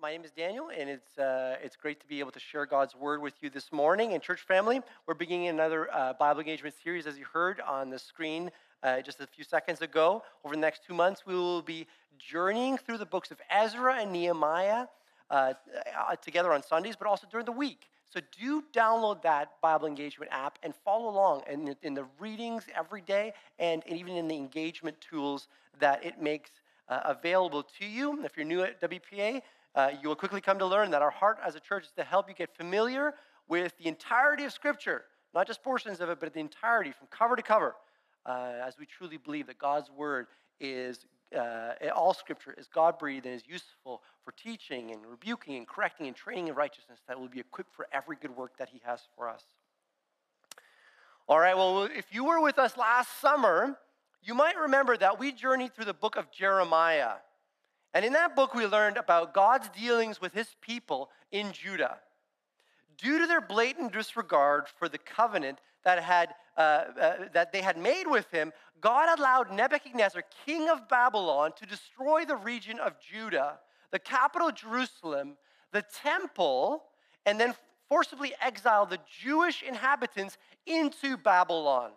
My name is Daniel, and it's, uh, it's great to be able to share God's word with you this morning. And, church family, we're beginning another uh, Bible engagement series, as you heard on the screen uh, just a few seconds ago. Over the next two months, we will be journeying through the books of Ezra and Nehemiah uh, uh, together on Sundays, but also during the week. So, do download that Bible engagement app and follow along in, in the readings every day and, and even in the engagement tools that it makes uh, available to you. If you're new at WPA, uh, you will quickly come to learn that our heart as a church is to help you get familiar with the entirety of Scripture, not just portions of it, but the entirety from cover to cover, uh, as we truly believe that God's Word is. Uh, all scripture is God breathed and is useful for teaching and rebuking and correcting and training in righteousness that will be equipped for every good work that He has for us. All right, well, if you were with us last summer, you might remember that we journeyed through the book of Jeremiah. And in that book, we learned about God's dealings with his people in Judah. Due to their blatant disregard for the covenant that, had, uh, uh, that they had made with him, God allowed Nebuchadnezzar, king of Babylon, to destroy the region of Judah, the capital Jerusalem, the temple, and then forcibly exile the Jewish inhabitants into Babylon.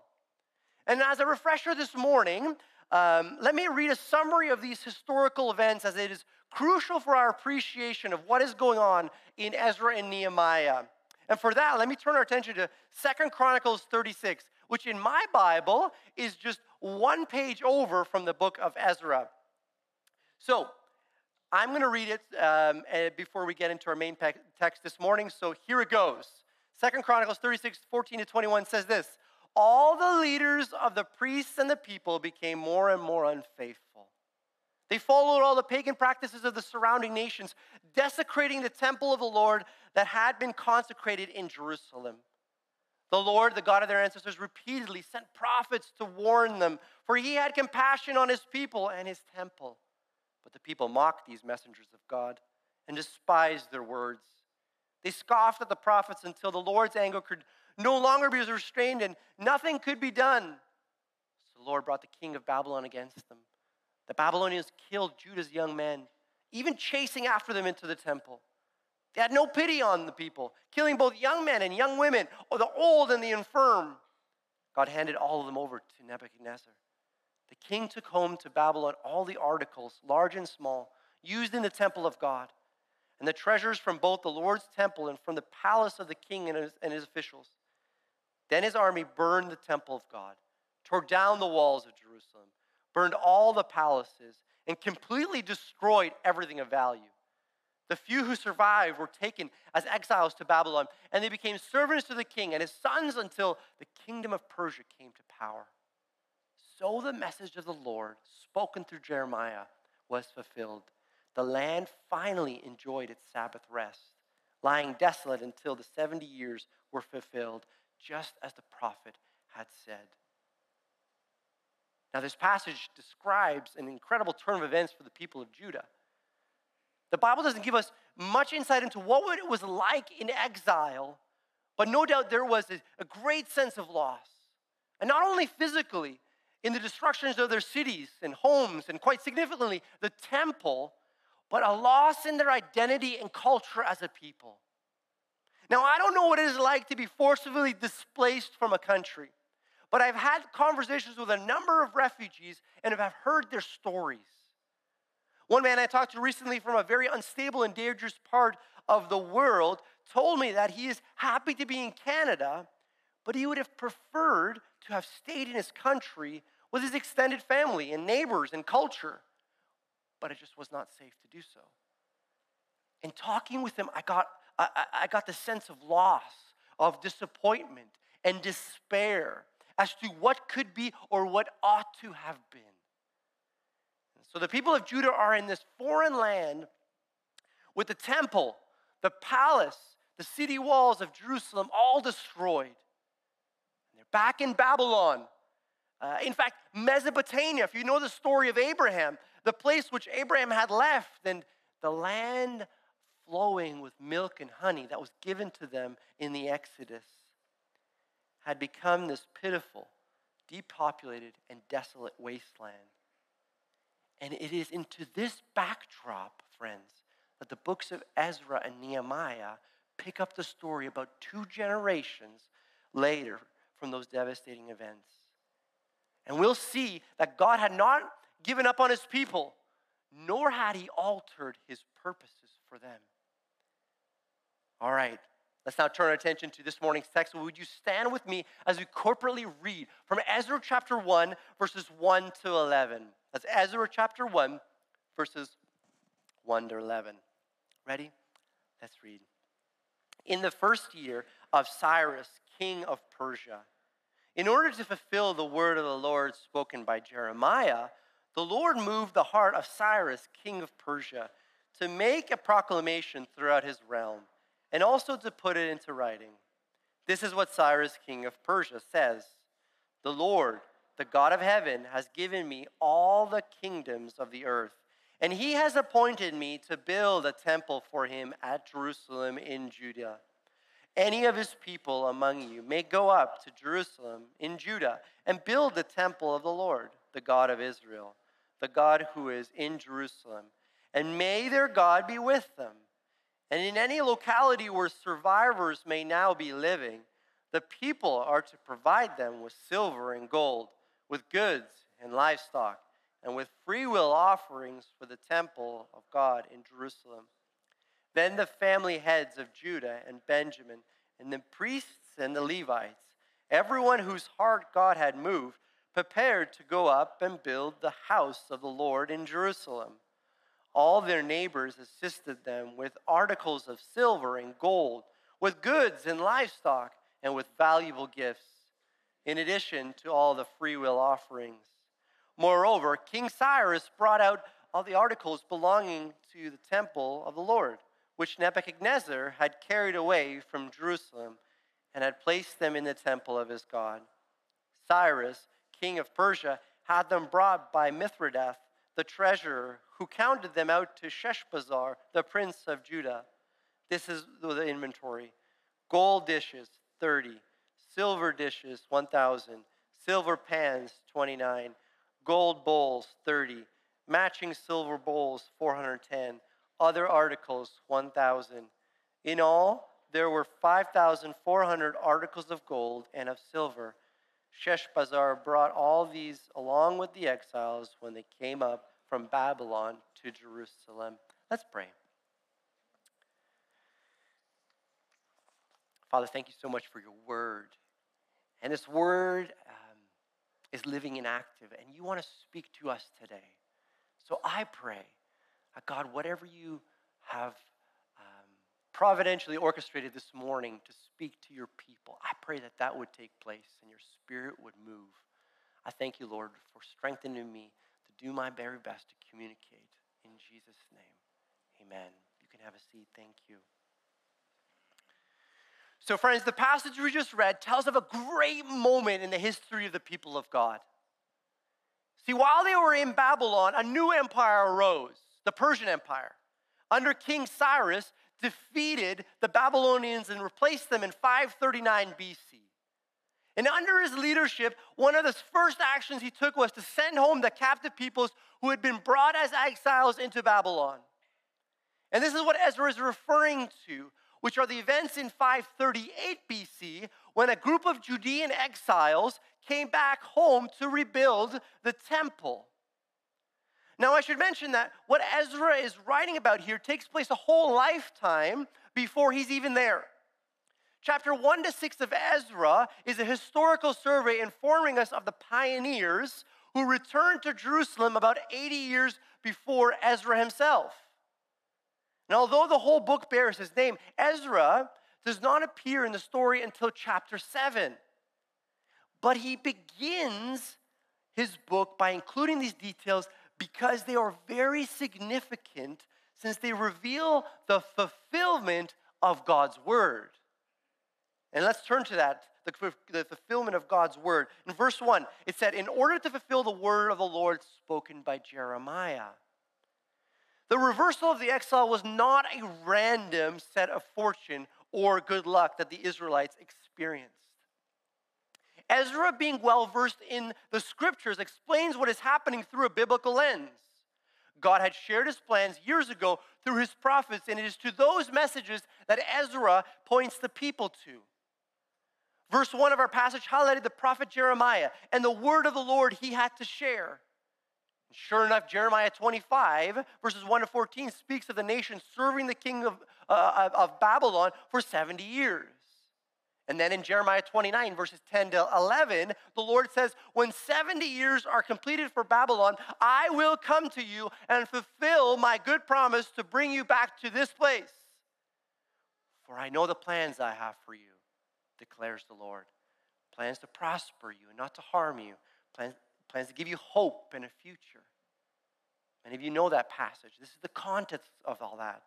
And as a refresher this morning, um, let me read a summary of these historical events as it is crucial for our appreciation of what is going on in Ezra and Nehemiah. And for that, let me turn our attention to Second Chronicles 36, which in my Bible is just one page over from the book of Ezra. So I'm going to read it um, eh, before we get into our main text this morning. So here it goes. Second Chronicles 36, 14 to 21 says this all the leaders of the priests and the people became more and more unfaithful. They followed all the pagan practices of the surrounding nations, desecrating the temple of the Lord that had been consecrated in Jerusalem. The Lord, the God of their ancestors, repeatedly sent prophets to warn them, for he had compassion on his people and his temple. But the people mocked these messengers of God and despised their words. They scoffed at the prophets until the Lord's anger could no longer be restrained and nothing could be done. So the Lord brought the king of Babylon against them. The Babylonians killed Judah's young men, even chasing after them into the temple. They had no pity on the people, killing both young men and young women, or the old and the infirm. God handed all of them over to Nebuchadnezzar. The king took home to Babylon all the articles, large and small, used in the temple of God, and the treasures from both the Lord's temple and from the palace of the king and his, and his officials. Then his army burned the temple of God, tore down the walls of Jerusalem, burned all the palaces, and completely destroyed everything of value. The few who survived were taken as exiles to Babylon, and they became servants to the king and his sons until the kingdom of Persia came to power. So the message of the Lord, spoken through Jeremiah, was fulfilled. The land finally enjoyed its Sabbath rest, lying desolate until the 70 years were fulfilled just as the prophet had said. Now, this passage describes an incredible turn of events for the people of Judah. The Bible doesn't give us much insight into what it was like in exile, but no doubt there was a, great sense of loss. And not only physically, in the destructions of their cities and homes, and quite significantly, the temple, but a loss in their identity and culture as a people. Now, I don't know what it is like to be forcibly displaced from a country, but I've had conversations with a number of refugees and have heard their stories. One man I talked to recently from a very unstable and dangerous part of the world told me that he is happy to be in Canada, but he would have preferred to have stayed in his country with his extended family and neighbors and culture, but it just was not safe to do so. In talking with him, I got I, I got the sense of loss, of disappointment, and despair as to what could be or what ought to have been. so the people of Judah are in this foreign land with the temple, the palace, the city walls of Jerusalem all destroyed. And they're back in Babylon. Uh, in fact, Mesopotamia, if you know the story of Abraham, the place which Abraham had left, and the land flowing with milk and honey that was given to them in the Exodus had become this pitiful, depopulated, and desolate wasteland. And it is into this backdrop, friends, that the books of Ezra and Nehemiah pick up the story about two generations later from those devastating events. And we'll see that God had not given up on his people, nor had he altered his purposes for them. All right, let's now turn our attention to this morning's text. Would you stand with me as we corporately read from Ezra chapter 1, verses 1 to 11? That's Ezra chapter 1, verses 1 to 11. Ready? Let's read. In the first year of Cyrus, king of Persia, in order to fulfill the word of the Lord spoken by Jeremiah, the Lord moved the heart of Cyrus, king of Persia, to make a proclamation throughout his realm and also to put it into writing. This is what Cyrus, king of Persia, says The Lord, the God of heaven, has given me all the kingdoms of the earth, and he has appointed me to build a temple for him at Jerusalem in Judah. Any of his people among you may go up to Jerusalem in Judah and build the temple of the Lord, the God of Israel, the God who is in Jerusalem, and may their God be with them. And in any locality where survivors may now be living, the people are to provide them with silver and gold, with goods and livestock, and with freewill offerings for the temple of God in Jerusalem. Then the family heads of Judah and Benjamin, and the priests and the Levites, everyone whose heart God had moved, prepared to go up and build the house of the Lord in Jerusalem. All their neighbors assisted them with articles of silver and gold, with goods and livestock, and with valuable gifts, in addition to all the freewill offerings. Moreover, King Cyrus brought out all the articles belonging to the temple of the Lord, which Nebuchadnezzar had carried away from Jerusalem and had placed them in the temple of his God. Cyrus, king of Persia, had them brought by Mithredath, the treasurer, who counted them out to Sheshbazzar, the prince of Judah. This is the inventory gold dishes, 30, silver dishes, 1,000, silver pans, 29, gold bowls, 30, matching silver bowls, 410, other articles, 1,000. In all, there were 5,400 articles of gold and of silver. Sheshbazzar brought all these along with the exiles when they came up from Babylon to Jerusalem. Let's pray. Father, thank you so much for your word. And this word um, is living and active, and you want to speak to us today. So I pray, God, whatever you have providentially orchestrated this morning to speak to your people, I pray that that would take place and your spirit would move. I thank you, Lord, for strengthening me to do my very best to communicate. In Jesus' name, amen. You can have a seat. Thank you. So, friends, the passage we just read tells of a great moment in the history of the people of God. See, while they were in Babylon, a new empire arose, the Persian Empire. Under King Cyrus, defeated the Babylonians and replaced them in 539 BC. And under his leadership, one of the first actions he took was to send home the captive peoples who had been brought as exiles into Babylon. And this is what Ezra is referring to, which are the events in 538 BC when a group of Judean exiles came back home to rebuild the temple. Now, I should mention that what Ezra is writing about here takes place a whole lifetime before he's even there. Chapter 1 to 6 of Ezra is a historical survey informing us of the pioneers who returned to Jerusalem about 80 years before Ezra himself. And although the whole book bears his name, Ezra does not appear in the story until chapter 7. But he begins his book by including these details because they are very significant since they reveal the fulfillment of God's word. And let's turn to that the, the fulfillment of God's word. In verse 1, it said, In order to fulfill the word of the Lord spoken by Jeremiah. The reversal of the exile was not a random set of fortune or good luck that the Israelites experienced. Ezra, being well versed in the scriptures, explains what is happening through a biblical lens. God had shared his plans years ago through his prophets, and it is to those messages that Ezra points the people to. Verse 1 of our passage highlighted the prophet Jeremiah and the word of the Lord he had to share. Sure enough, Jeremiah 25, verses 1 to 14, speaks of the nation serving the king of, uh, of Babylon for 70 years. And then in Jeremiah 29, verses 10 to 11, the Lord says, When 70 years are completed for Babylon, I will come to you and fulfill my good promise to bring you back to this place. For I know the plans I have for you, declares the Lord plans to prosper you and not to harm you, plans, plans to give you hope and a future. Many of you know that passage. This is the context of all that.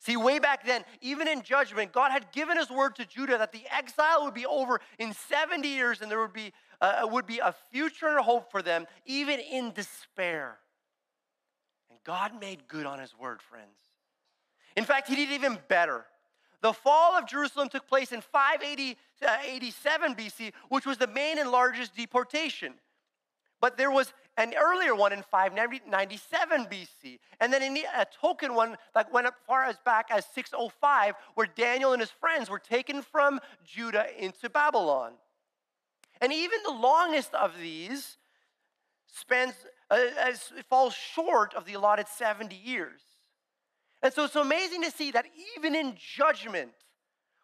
See, way back then, even in judgment, God had given his word to Judah that the exile would be over in 70 years and there would be, uh, would be a future and a hope for them, even in despair. And God made good on his word, friends. In fact, he did even better. The fall of Jerusalem took place in 587 uh, BC, which was the main and largest deportation. But there was an earlier one in 597 BC, and then a token one that went up far as back as 605, where Daniel and his friends were taken from Judah into Babylon. And even the longest of these spends uh, falls short of the allotted 70 years. And so it's amazing to see that even in judgment,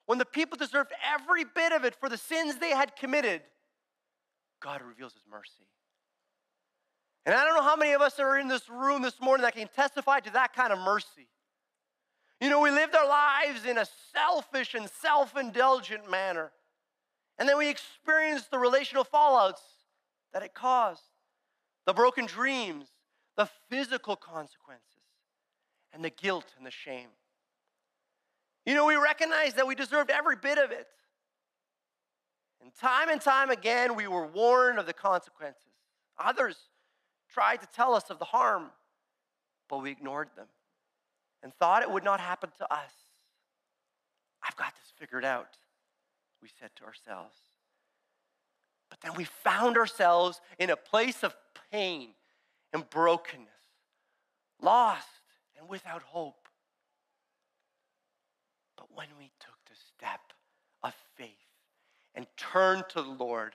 when the people deserved every bit of it for the sins they had committed, God reveals his mercy. And I don't know how many of us are in this room this morning that can testify to that kind of mercy. You know, we lived our lives in a selfish and self indulgent manner. And then we experienced the relational fallouts that it caused the broken dreams, the physical consequences, and the guilt and the shame. You know, we recognized that we deserved every bit of it. And time and time again, we were warned of the consequences. Others tried to tell us of the harm, but we ignored them and thought it would not happen to us. I've got this figured out, we said to ourselves. But then we found ourselves in a place of pain and brokenness, lost and without hope. But when we took the step of faith and turned to the Lord,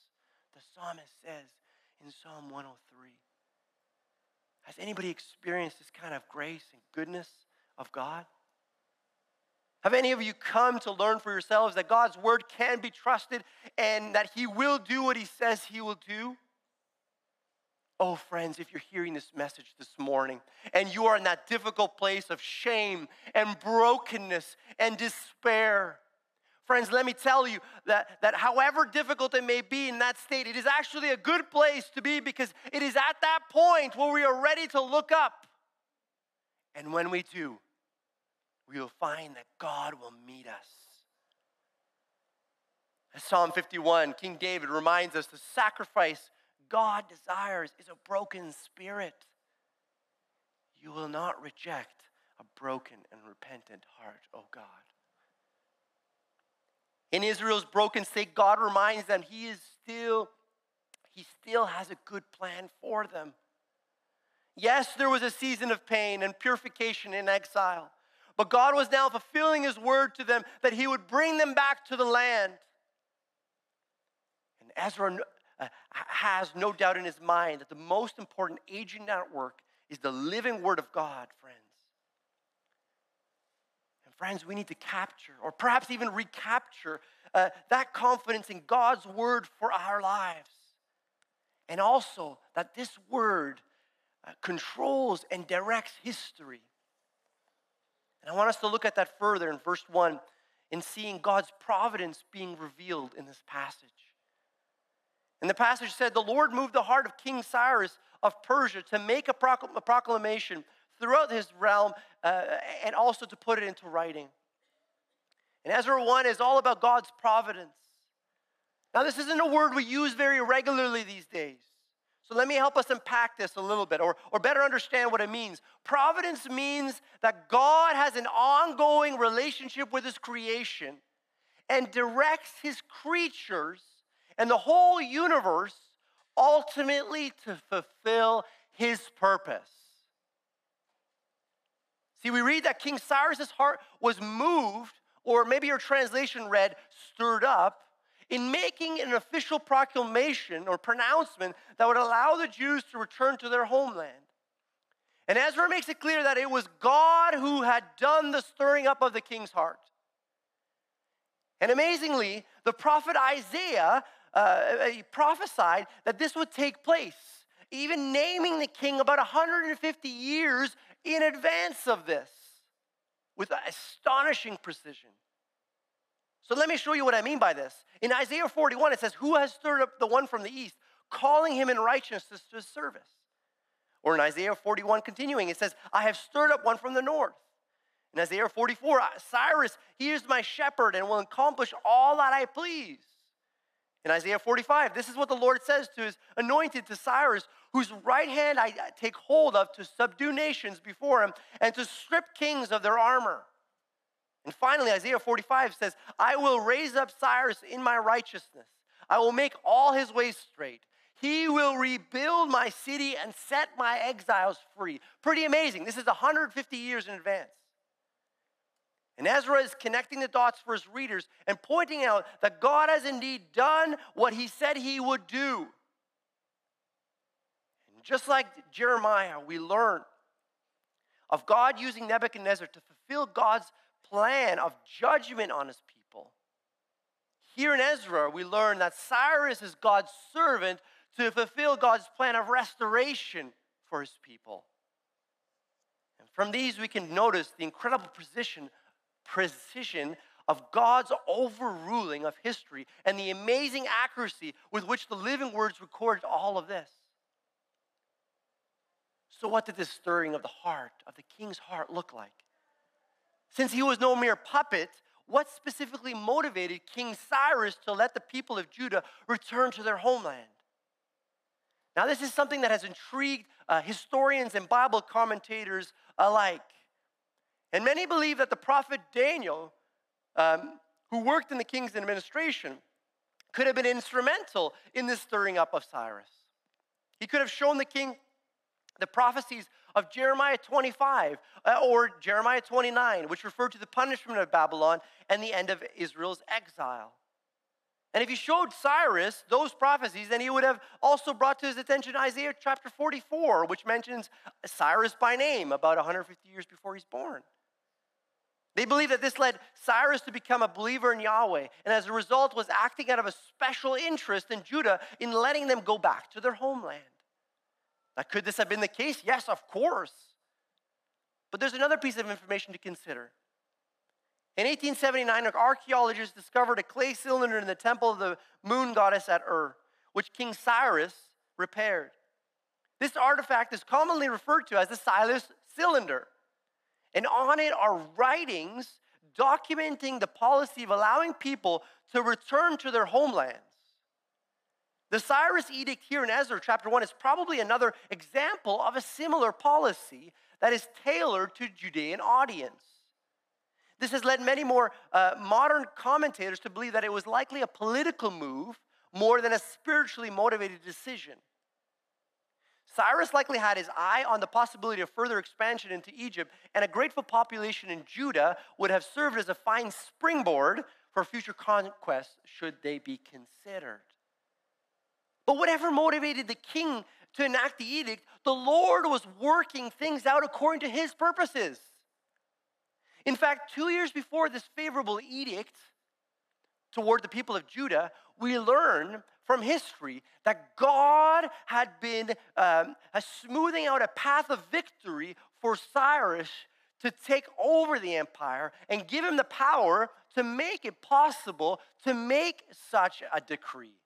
psalmist says in Psalm 103. Has anybody experienced this kind of grace and goodness of God? Have any of you come to learn for yourselves that God's word can be trusted and that He will do what He says He will do? Oh, friends, if you're hearing this message this morning and you are in that difficult place of shame and brokenness and despair, Friends, let me tell you that, that however difficult it may be in that state, it is actually a good place to be because it is at that point where we are ready to look up. And when we do, we will find that God will meet us. Psalm 51, King David reminds us the sacrifice God desires is a broken spirit. You will not reject a broken and repentant heart, oh God. In Israel's broken state, God reminds them he is still, he still has a good plan for them. Yes, there was a season of pain and purification in exile, but God was now fulfilling his word to them that he would bring them back to the land. And Ezra uh, has no doubt in his mind that the most important agent at work is the living word of God, friends. Friends, we need to capture, or perhaps even recapture, uh, that confidence in God's word for our lives. And also that this word uh, controls and directs history. And I want us to look at that further in verse 1 in seeing God's providence being revealed in this passage. And the passage said, The Lord moved the heart of King Cyrus of Persia to make a, procl- a proclamation throughout his realm uh, and also to put it into writing. And Ezra 1 is all about God's providence. Now, this isn't a word we use very regularly these days. So let me help us unpack this a little bit or, or better understand what it means. Providence means that God has an ongoing relationship with his creation and directs his creatures and the whole universe ultimately to fulfill his purpose. See, we read that King Cyrus's heart was moved, or maybe your translation read, stirred up, in making an official proclamation or pronouncement that would allow the Jews to return to their homeland. And Ezra makes it clear that it was God who had done the stirring up of the king's heart. And amazingly, the prophet Isaiah uh, prophesied that this would take place, even naming the king about 150 years in advance of this with astonishing precision. So let me show you what I mean by this. In Isaiah 41, it says, Who has stirred up the one from the east, calling him in righteousness to his service? Or in Isaiah 41, continuing, it says, I have stirred up one from the north. In Isaiah 44, Cyrus, he is my shepherd and will accomplish all that I please. In Isaiah 45, this is what the Lord says to his anointed, to Cyrus, whose right hand I take hold of to subdue nations before him and to strip kings of their armor. And finally, Isaiah 45 says, I will raise up Cyrus in my righteousness. I will make all his ways straight. He will rebuild my city and set my exiles free. Pretty amazing. This is 150 years in advance. And Ezra is connecting the dots for his readers and pointing out that God has indeed done what he said he would do. Just like Jeremiah, we learn of God using Nebuchadnezzar to fulfill God's plan of judgment on his people. Here in Ezra, we learn that Cyrus is God's servant to fulfill God's plan of restoration for his people. And from these, we can notice the incredible position precision of God's overruling of history and the amazing accuracy with which the living words recorded all of this. So, what did this stirring of the heart, of the king's heart, look like? Since he was no mere puppet, what specifically motivated King Cyrus to let the people of Judah return to their homeland? Now, this is something that has intrigued uh, historians and Bible commentators alike. And many believe that the prophet Daniel, um, who worked in the king's administration, could have been instrumental in this stirring up of Cyrus. He could have shown the king the prophecies of Jeremiah 25 uh, or Jeremiah 29, which refer to the punishment of Babylon and the end of Israel's exile. And if he showed Cyrus those prophecies, then he would have also brought to his attention Isaiah chapter 44, which mentions Cyrus by name about 150 years before he's born. They believe that this led Cyrus to become a believer in Yahweh, and as a result, was acting out of a special interest in Judah in letting them go back to their homeland. Now, could this have been the case? Yes, of course. But there's another piece of information to consider. In 1879, archaeologists discovered a clay cylinder in the temple of the moon goddess at Ur, which King Cyrus repaired. This artifact is commonly referred to as the Cyrus cylinder. And on it are writings documenting the policy of allowing people to return to their homelands. The Cyrus edict here in Ezra chapter 1 is probably another example of a similar policy that is tailored to Judean audience. This has led many more uh, modern commentators to believe that it was likely a political move more than a spiritually motivated decision. Cyrus likely had his eye on the possibility of further expansion into Egypt, and a grateful population in Judah would have served as a fine springboard for future conquests should they be considered. But whatever motivated the king to enact the edict, the Lord was working things out according to his purposes. In fact, two years before this favorable edict toward the people of Judah, we learn from history that God had been um, smoothing out a path of victory for Cyrus to take over the empire and give him the power to make it possible to make such a decree.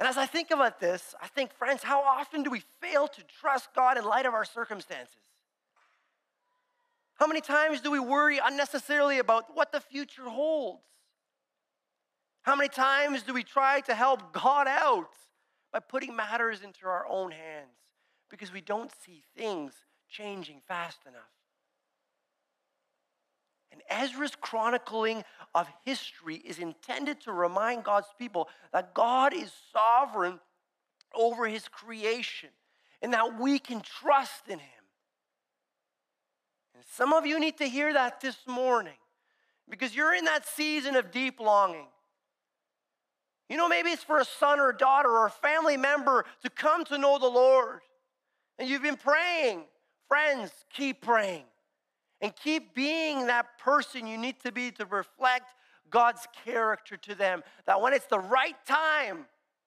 And as I think about this, I think, friends, how often do we fail to trust God in light of our circumstances? How many times do we worry unnecessarily about what the future holds? How many times do we try to help God out by putting matters into our own hands because we don't see things changing fast enough? And Ezra's chronicling of history is intended to remind God's people that God is sovereign over his creation and that we can trust in him. And some of you need to hear that this morning because you're in that season of deep longing. You know, maybe it's for a son or a daughter or a family member to come to know the Lord. And you've been praying. Friends, keep praying and keep being that person you need to be to reflect God's character to them. That when it's the right time,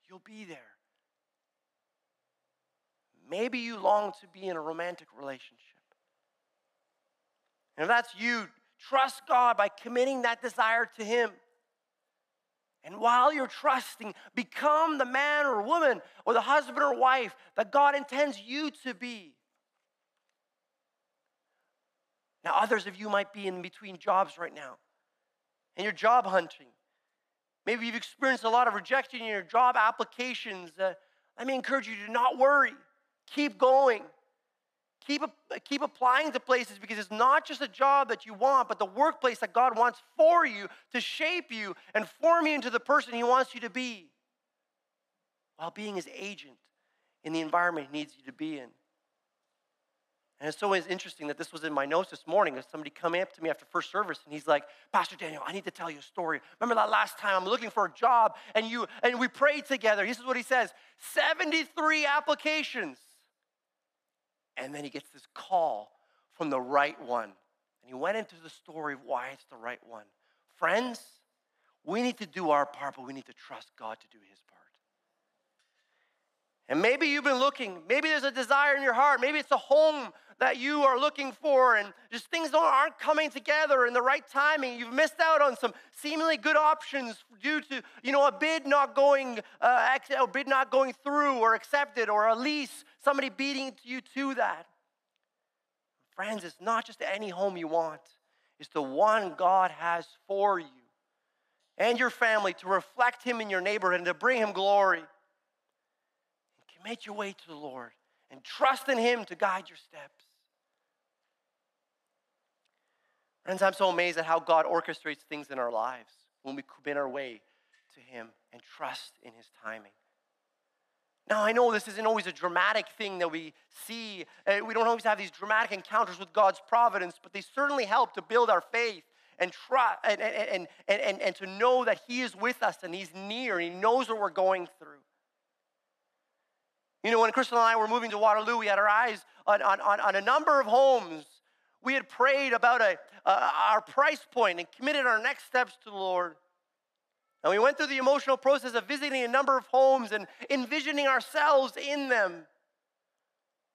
you'll be there. Maybe you long to be in a romantic relationship. And if that's you, trust God by committing that desire to Him. And while you're trusting, become the man or woman or the husband or wife that God intends you to be. Now, others of you might be in between jobs right now, and you're job hunting. Maybe you've experienced a lot of rejection in your job applications. Uh, let me encourage you to not worry. Keep going. Keep, keep applying to places because it's not just a job that you want, but the workplace that God wants for you to shape you and form you into the person He wants you to be while being His agent in the environment He needs you to be in. And it's always interesting that this was in my notes this morning. As somebody coming up to me after first service, and he's like, "Pastor Daniel, I need to tell you a story. Remember that last time I'm looking for a job, and you and we prayed together. This is what he says: 73 applications, and then he gets this call from the right one, and he went into the story of why it's the right one. Friends, we need to do our part, but we need to trust God to do His part. And maybe you've been looking, maybe there's a desire in your heart, maybe it's a home that you are looking for, and just things aren't coming together in the right timing. You've missed out on some seemingly good options due to you know a bid not going, uh, a bid not going through or accepted, or a lease somebody beating you to that. Friends, it's not just any home you want; it's the one God has for you and your family to reflect Him in your neighborhood and to bring Him glory. Commit your way to the Lord and trust in Him to guide your steps. Friends, I'm so amazed at how God orchestrates things in our lives when we commit our way to Him and trust in His timing. Now, I know this isn't always a dramatic thing that we see. Uh, we don't always have these dramatic encounters with God's providence, but they certainly help to build our faith and try and, and, and, and, and to know that He is with us and He's near and He knows what we're going through. You know, when Crystal and I were moving to Waterloo, we had our eyes on, on, on, a number of homes. We had prayed about a, uh, our price point and committed our next steps to the Lord. And we went through the emotional process of visiting a number of homes and envisioning ourselves in them.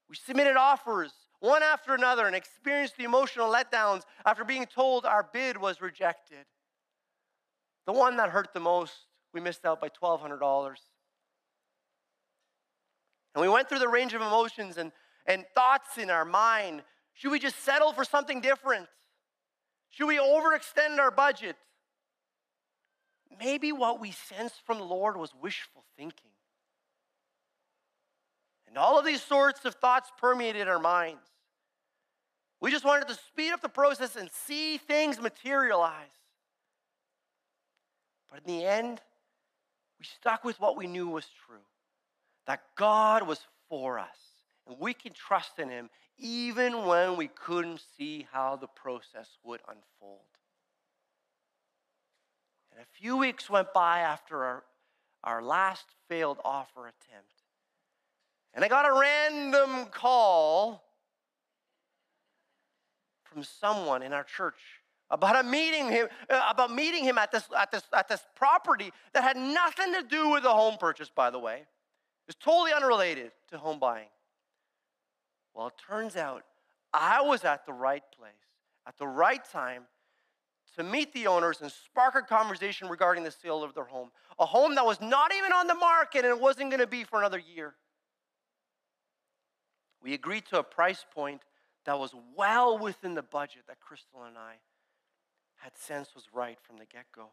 We submitted offers one after another and experienced the emotional letdowns after being told our bid was rejected. The one that hurt the most, we missed out by $1,200. And we went through the range of emotions and, and thoughts in our mind. Should we just settle for something different? Should we overextend our budget? Maybe what we sensed from the Lord was wishful thinking. And all of these sorts of thoughts permeated our minds. We just wanted to speed up the process and see things materialize. But in the end, we stuck with what we knew was true that God was for us. And we can trust in Him even when we couldn't see how the process would unfold. And a few weeks went by after our, our last failed offer attempt. And I got a random call from someone in our church about a meeting him uh, about meeting him at this at this at this property that had nothing to do with the home purchase by the way it's totally unrelated to home buying. Well, it turns out I was at the right place at the right time to meet the owners and spark a conversation regarding the sale of their home. A home that was not even on the market and it wasn't going to be for another year. We agreed to a price point that was well within the budget that Crystal and I had sensed was right from the get go.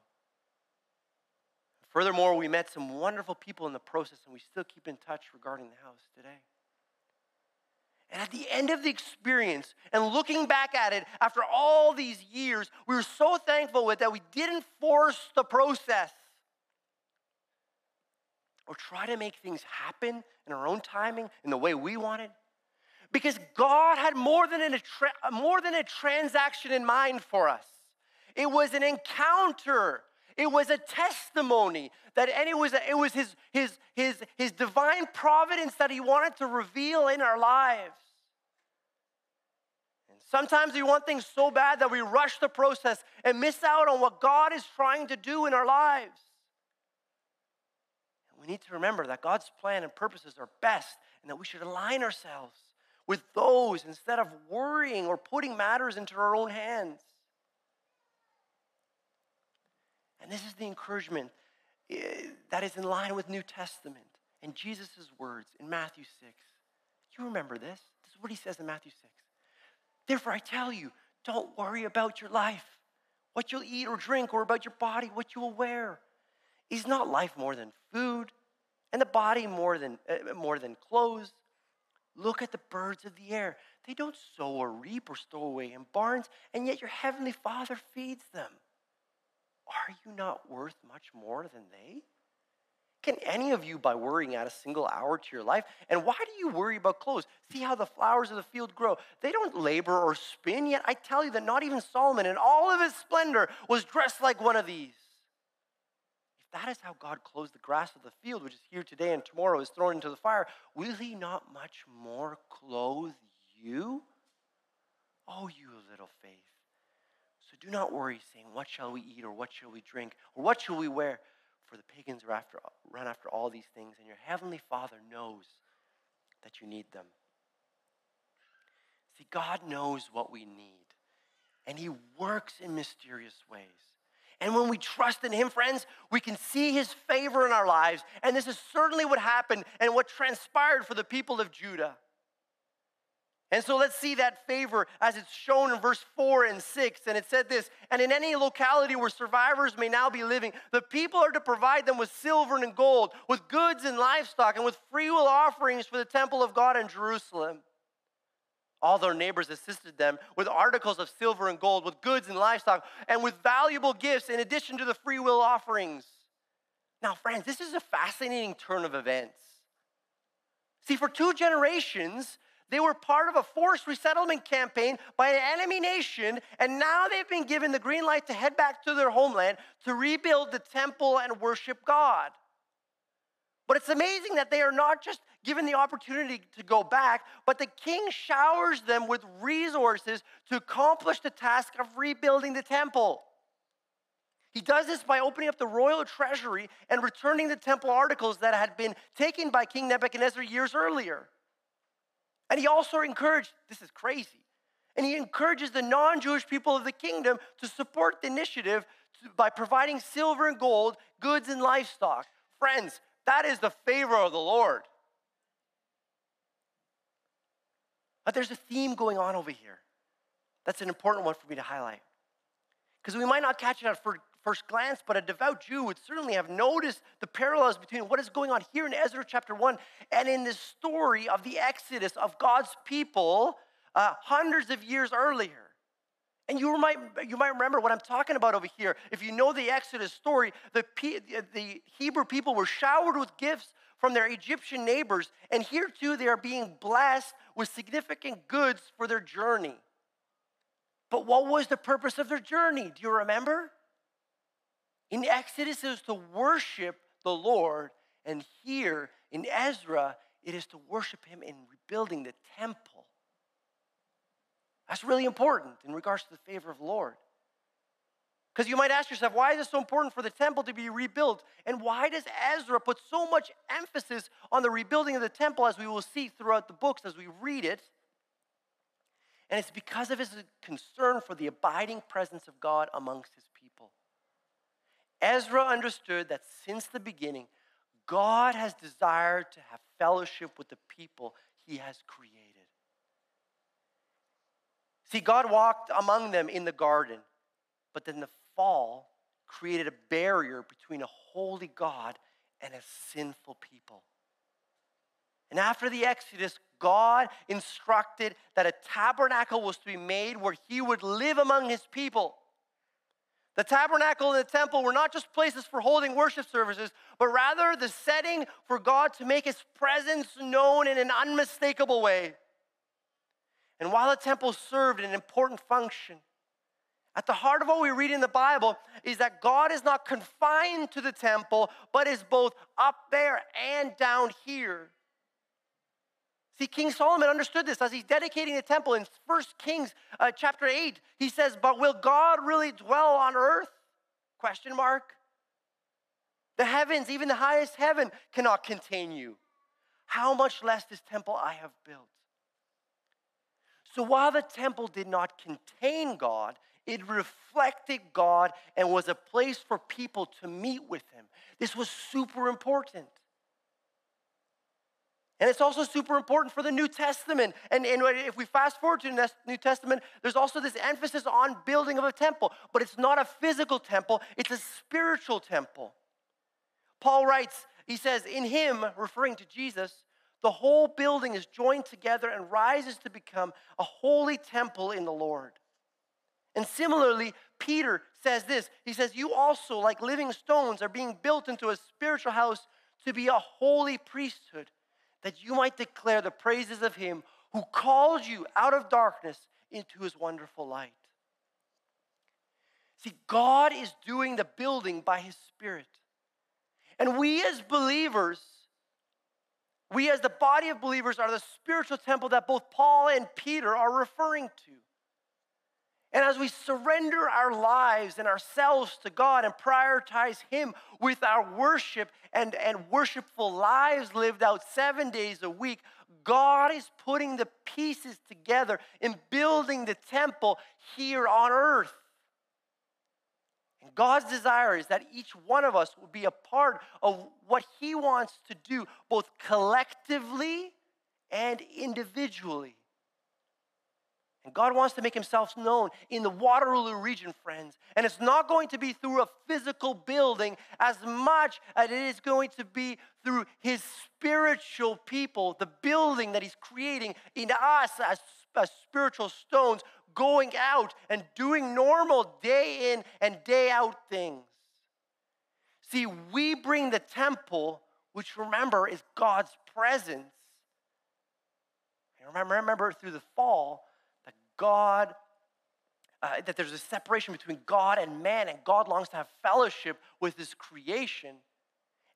Furthermore, we met some wonderful people in the process, and we still keep in touch regarding the house today. And at the end of the experience, and looking back at it after all these years, we were so thankful with that we didn't force the process or try to make things happen in our own timing in the way we wanted. Because God had more than, a more than a transaction in mind for us. It was an encounter. It was a testimony that, and it was, it was his, his, his, his divine providence that he wanted to reveal in our lives. And sometimes we want things so bad that we rush the process and miss out on what God is trying to do in our lives. And we need to remember that God's plan and purposes are best and that we should align ourselves with those instead of worrying or putting matters into our own hands. And this is the encouragement eh, that is in line with New Testament and Jesus' words in Matthew 6. You remember this? This is what he says in Matthew 6. Therefore, I tell you, don't worry about your life, what you'll eat or drink, or about your body, what you will wear. Is not life more than food, and the body more than, uh, more than clothes? Look at the birds of the air. They don't sow or reap or store away in barns, and yet your heavenly Father feeds them. Are you not worth much more than they? Can any of you, by worrying, add a single hour to your life? And why do you worry about clothes? See how the flowers of the field grow. They don't labor or spin, yet I tell you that not even Solomon, in all of his splendor, was dressed like one of these. If that is how God clothes the grass of the field, which is here today and tomorrow is thrown into the fire, will he not much more clothe you? Oh, you little faith. Do not worry, saying, What shall we eat, or what shall we drink, or what shall we wear? For the pagans are after, run after all these things, and your heavenly Father knows that you need them. See, God knows what we need, and He works in mysterious ways. And when we trust in Him, friends, we can see His favor in our lives. And this is certainly what happened and what transpired for the people of Judah. And so let's see that favor as it's shown in verse 4 and 6. And it said this And in any locality where survivors may now be living, the people are to provide them with silver and gold, with goods and livestock, and with freewill offerings for the temple of God in Jerusalem. All their neighbors assisted them with articles of silver and gold, with goods and livestock, and with valuable gifts in addition to the freewill offerings. Now, friends, this is a fascinating turn of events. See, for two generations, they were part of a forced resettlement campaign by an enemy nation, and now they've been given the green light to head back to their homeland to rebuild the temple and worship God. But it's amazing that they are not just given the opportunity to go back, but the king showers them with resources to accomplish the task of rebuilding the temple. He does this by opening up the royal treasury and returning the temple articles that had been taken by King Nebuchadnezzar years earlier. And he also encouraged, this is crazy, and he encourages the non Jewish people of the kingdom to support the initiative by providing silver and gold, goods and livestock. Friends, that is the favor of the Lord. But there's a theme going on over here. That's an important one for me to highlight. Because we might not catch it at first glance, but a devout Jew would certainly have noticed the parallels between what is going on here in Ezra chapter 1 and in this story of the Exodus of God's people uh, hundreds of years earlier. And you might, you might remember what I'm talking about over here. If you know the Exodus story, the, the Hebrew people were showered with gifts from their Egyptian neighbors, and here too they are being blessed with significant goods for their journey. But what was the purpose of their journey? Do you remember? In Exodus, it was to worship the Lord, and here in Ezra, it is to worship Him in rebuilding the temple. That's really important in regards to the favor of the Lord. Because you might ask yourself, why is it so important for the temple to be rebuilt? And why does Ezra put so much emphasis on the rebuilding of the temple, as we will see throughout the books as we read it? And it's because of his concern for the abiding presence of God amongst his people. Ezra understood that since the beginning, God has desired to have fellowship with the people he has created. See, God walked among them in the garden, but then the fall created a barrier between a holy God and a sinful people. And after the Exodus, God instructed that a tabernacle was to be made where he would live among his people. The tabernacle and the temple were not just places for holding worship services, but rather the setting for God to make his presence known in an unmistakable way. And while the temple served an important function, at the heart of what we read in the Bible is that God is not confined to the temple, but is both up there and down here. See, King Solomon understood this as he's dedicating the temple in 1 Kings uh, chapter 8. He says, But will God really dwell on earth? Question mark. The heavens, even the highest heaven, cannot contain you. How much less this temple I have built? So while the temple did not contain God, it reflected God and was a place for people to meet with Him. This was super important. And it's also super important for the New Testament. And, and if we fast forward to the New Testament, there's also this emphasis on building of a temple. But it's not a physical temple, it's a spiritual temple. Paul writes, he says, In him, referring to Jesus, the whole building is joined together and rises to become a holy temple in the Lord. And similarly, Peter says this He says, You also, like living stones, are being built into a spiritual house to be a holy priesthood that you might declare the praises of him who called you out of darkness into his wonderful light. See, God is doing the building by his Spirit. And we as believers, we as the body of believers, are the spiritual temple that both Paul and Peter are referring to. And as we surrender our lives and ourselves to God and prioritize Him with our worship and, and worshipful lives lived out seven days a week, God is putting the pieces together in building the temple here on earth. And God's desire is that each one of us will be a part of what He wants to do, both collectively and individually. And God wants to make himself known in the Waterloo region, friends. And it's not going to be through a physical building as much as it is going to be through his spiritual people, the building that he's creating in us as, as spiritual stones, going out and doing normal day in and day out things. See, we bring the temple, which remember is God's presence. remember, remember through the fall, God, uh, that there's a separation between God and man, and God longs to have fellowship with his creation.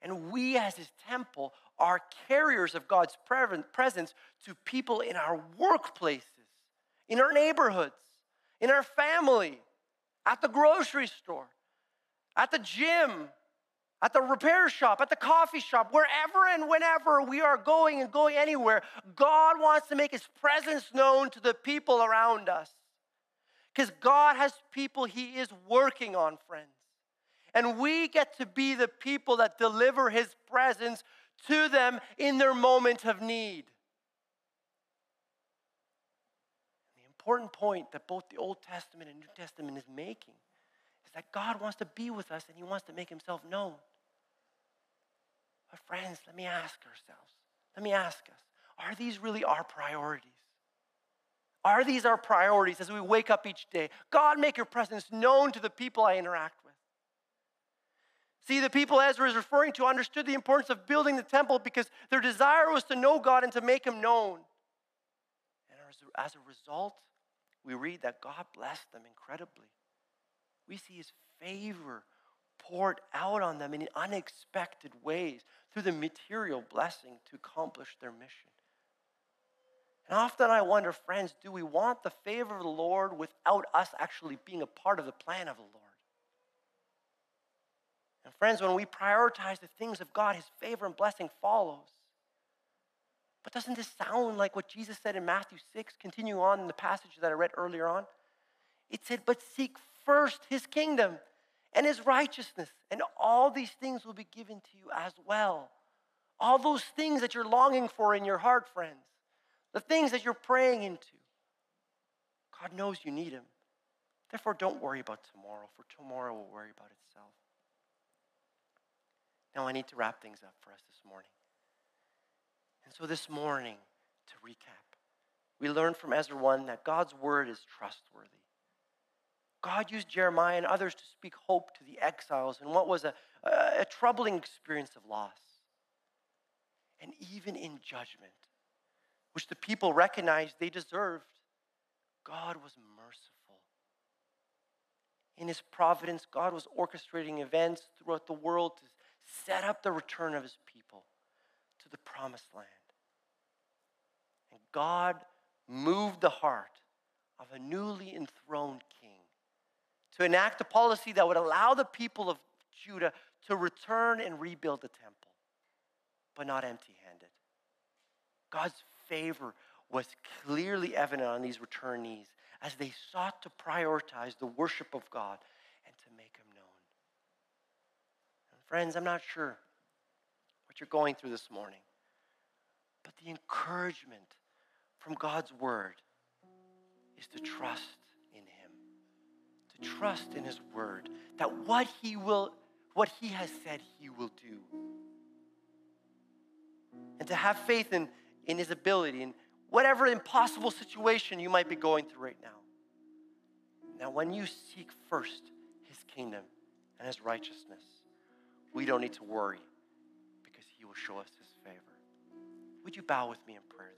And we, as his temple, are carriers of God's presence to people in our workplaces, in our neighborhoods, in our family, at the grocery store, at the gym, at the repair shop, at the coffee shop, wherever and whenever we are going and going anywhere, God wants to make his presence known to the people around us. Because God has people he is working on, friends. And we get to be the people that deliver his presence to them in their moment of need. The important point that both the Old Testament and New Testament is making is that God wants to be with us and he wants to make himself known. But, friends, let me ask ourselves, let me ask us, are these really our priorities? Are these our priorities as we wake up each day? God, make your presence known to the people I interact with. See, the people Ezra is referring to understood the importance of building the temple because their desire was to know God and to make him known. And as a result, we read that God blessed them incredibly. We see his favor poured out on them in unexpected ways through the material blessing to accomplish their mission. And often I wonder, friends, do we want the favor of the Lord without us actually being a part of the plan of the Lord? And friends, when we prioritize the things of God, His favor and blessing follows. But doesn't this sound like what Jesus said in Matthew 6? Continue on in the passage that I read earlier on. It said, But seek first his kingdom and his righteousness, and all these things will be given to you as well. All those things that you're longing for in your heart, friends, the things that you're praying into. God knows you need him. Therefore, don't worry about tomorrow, for tomorrow will worry about itself. Now, I need to wrap things up for us this morning. And so, this morning, to recap, we learned from Ezra 1 that God's word is trustworthy. God used Jeremiah and others to speak hope to the exiles in what was a, a, a troubling experience of loss. And even in judgment, which the people recognized they deserved, God was merciful. In his providence, God was orchestrating events throughout the world to set up the return of his people to the promised land. And God moved the heart of a newly enthroned king to enact a policy that would allow the people of Judah to return and rebuild the temple, but not empty handed. God's favor was clearly evident on these returnees as they sought to prioritize the worship of God and to make Him known. And friends, I'm not sure what you're going through this morning, but the encouragement from God's Word is to trust trust in His Word, that what He will, what He has said, He will do. And to have faith in, in His ability in whatever impossible situation you might be going through right now. Now, when you seek first his kingdom and his righteousness, we don't need to worry because he will show us his favor. Would you bow with me in prayer?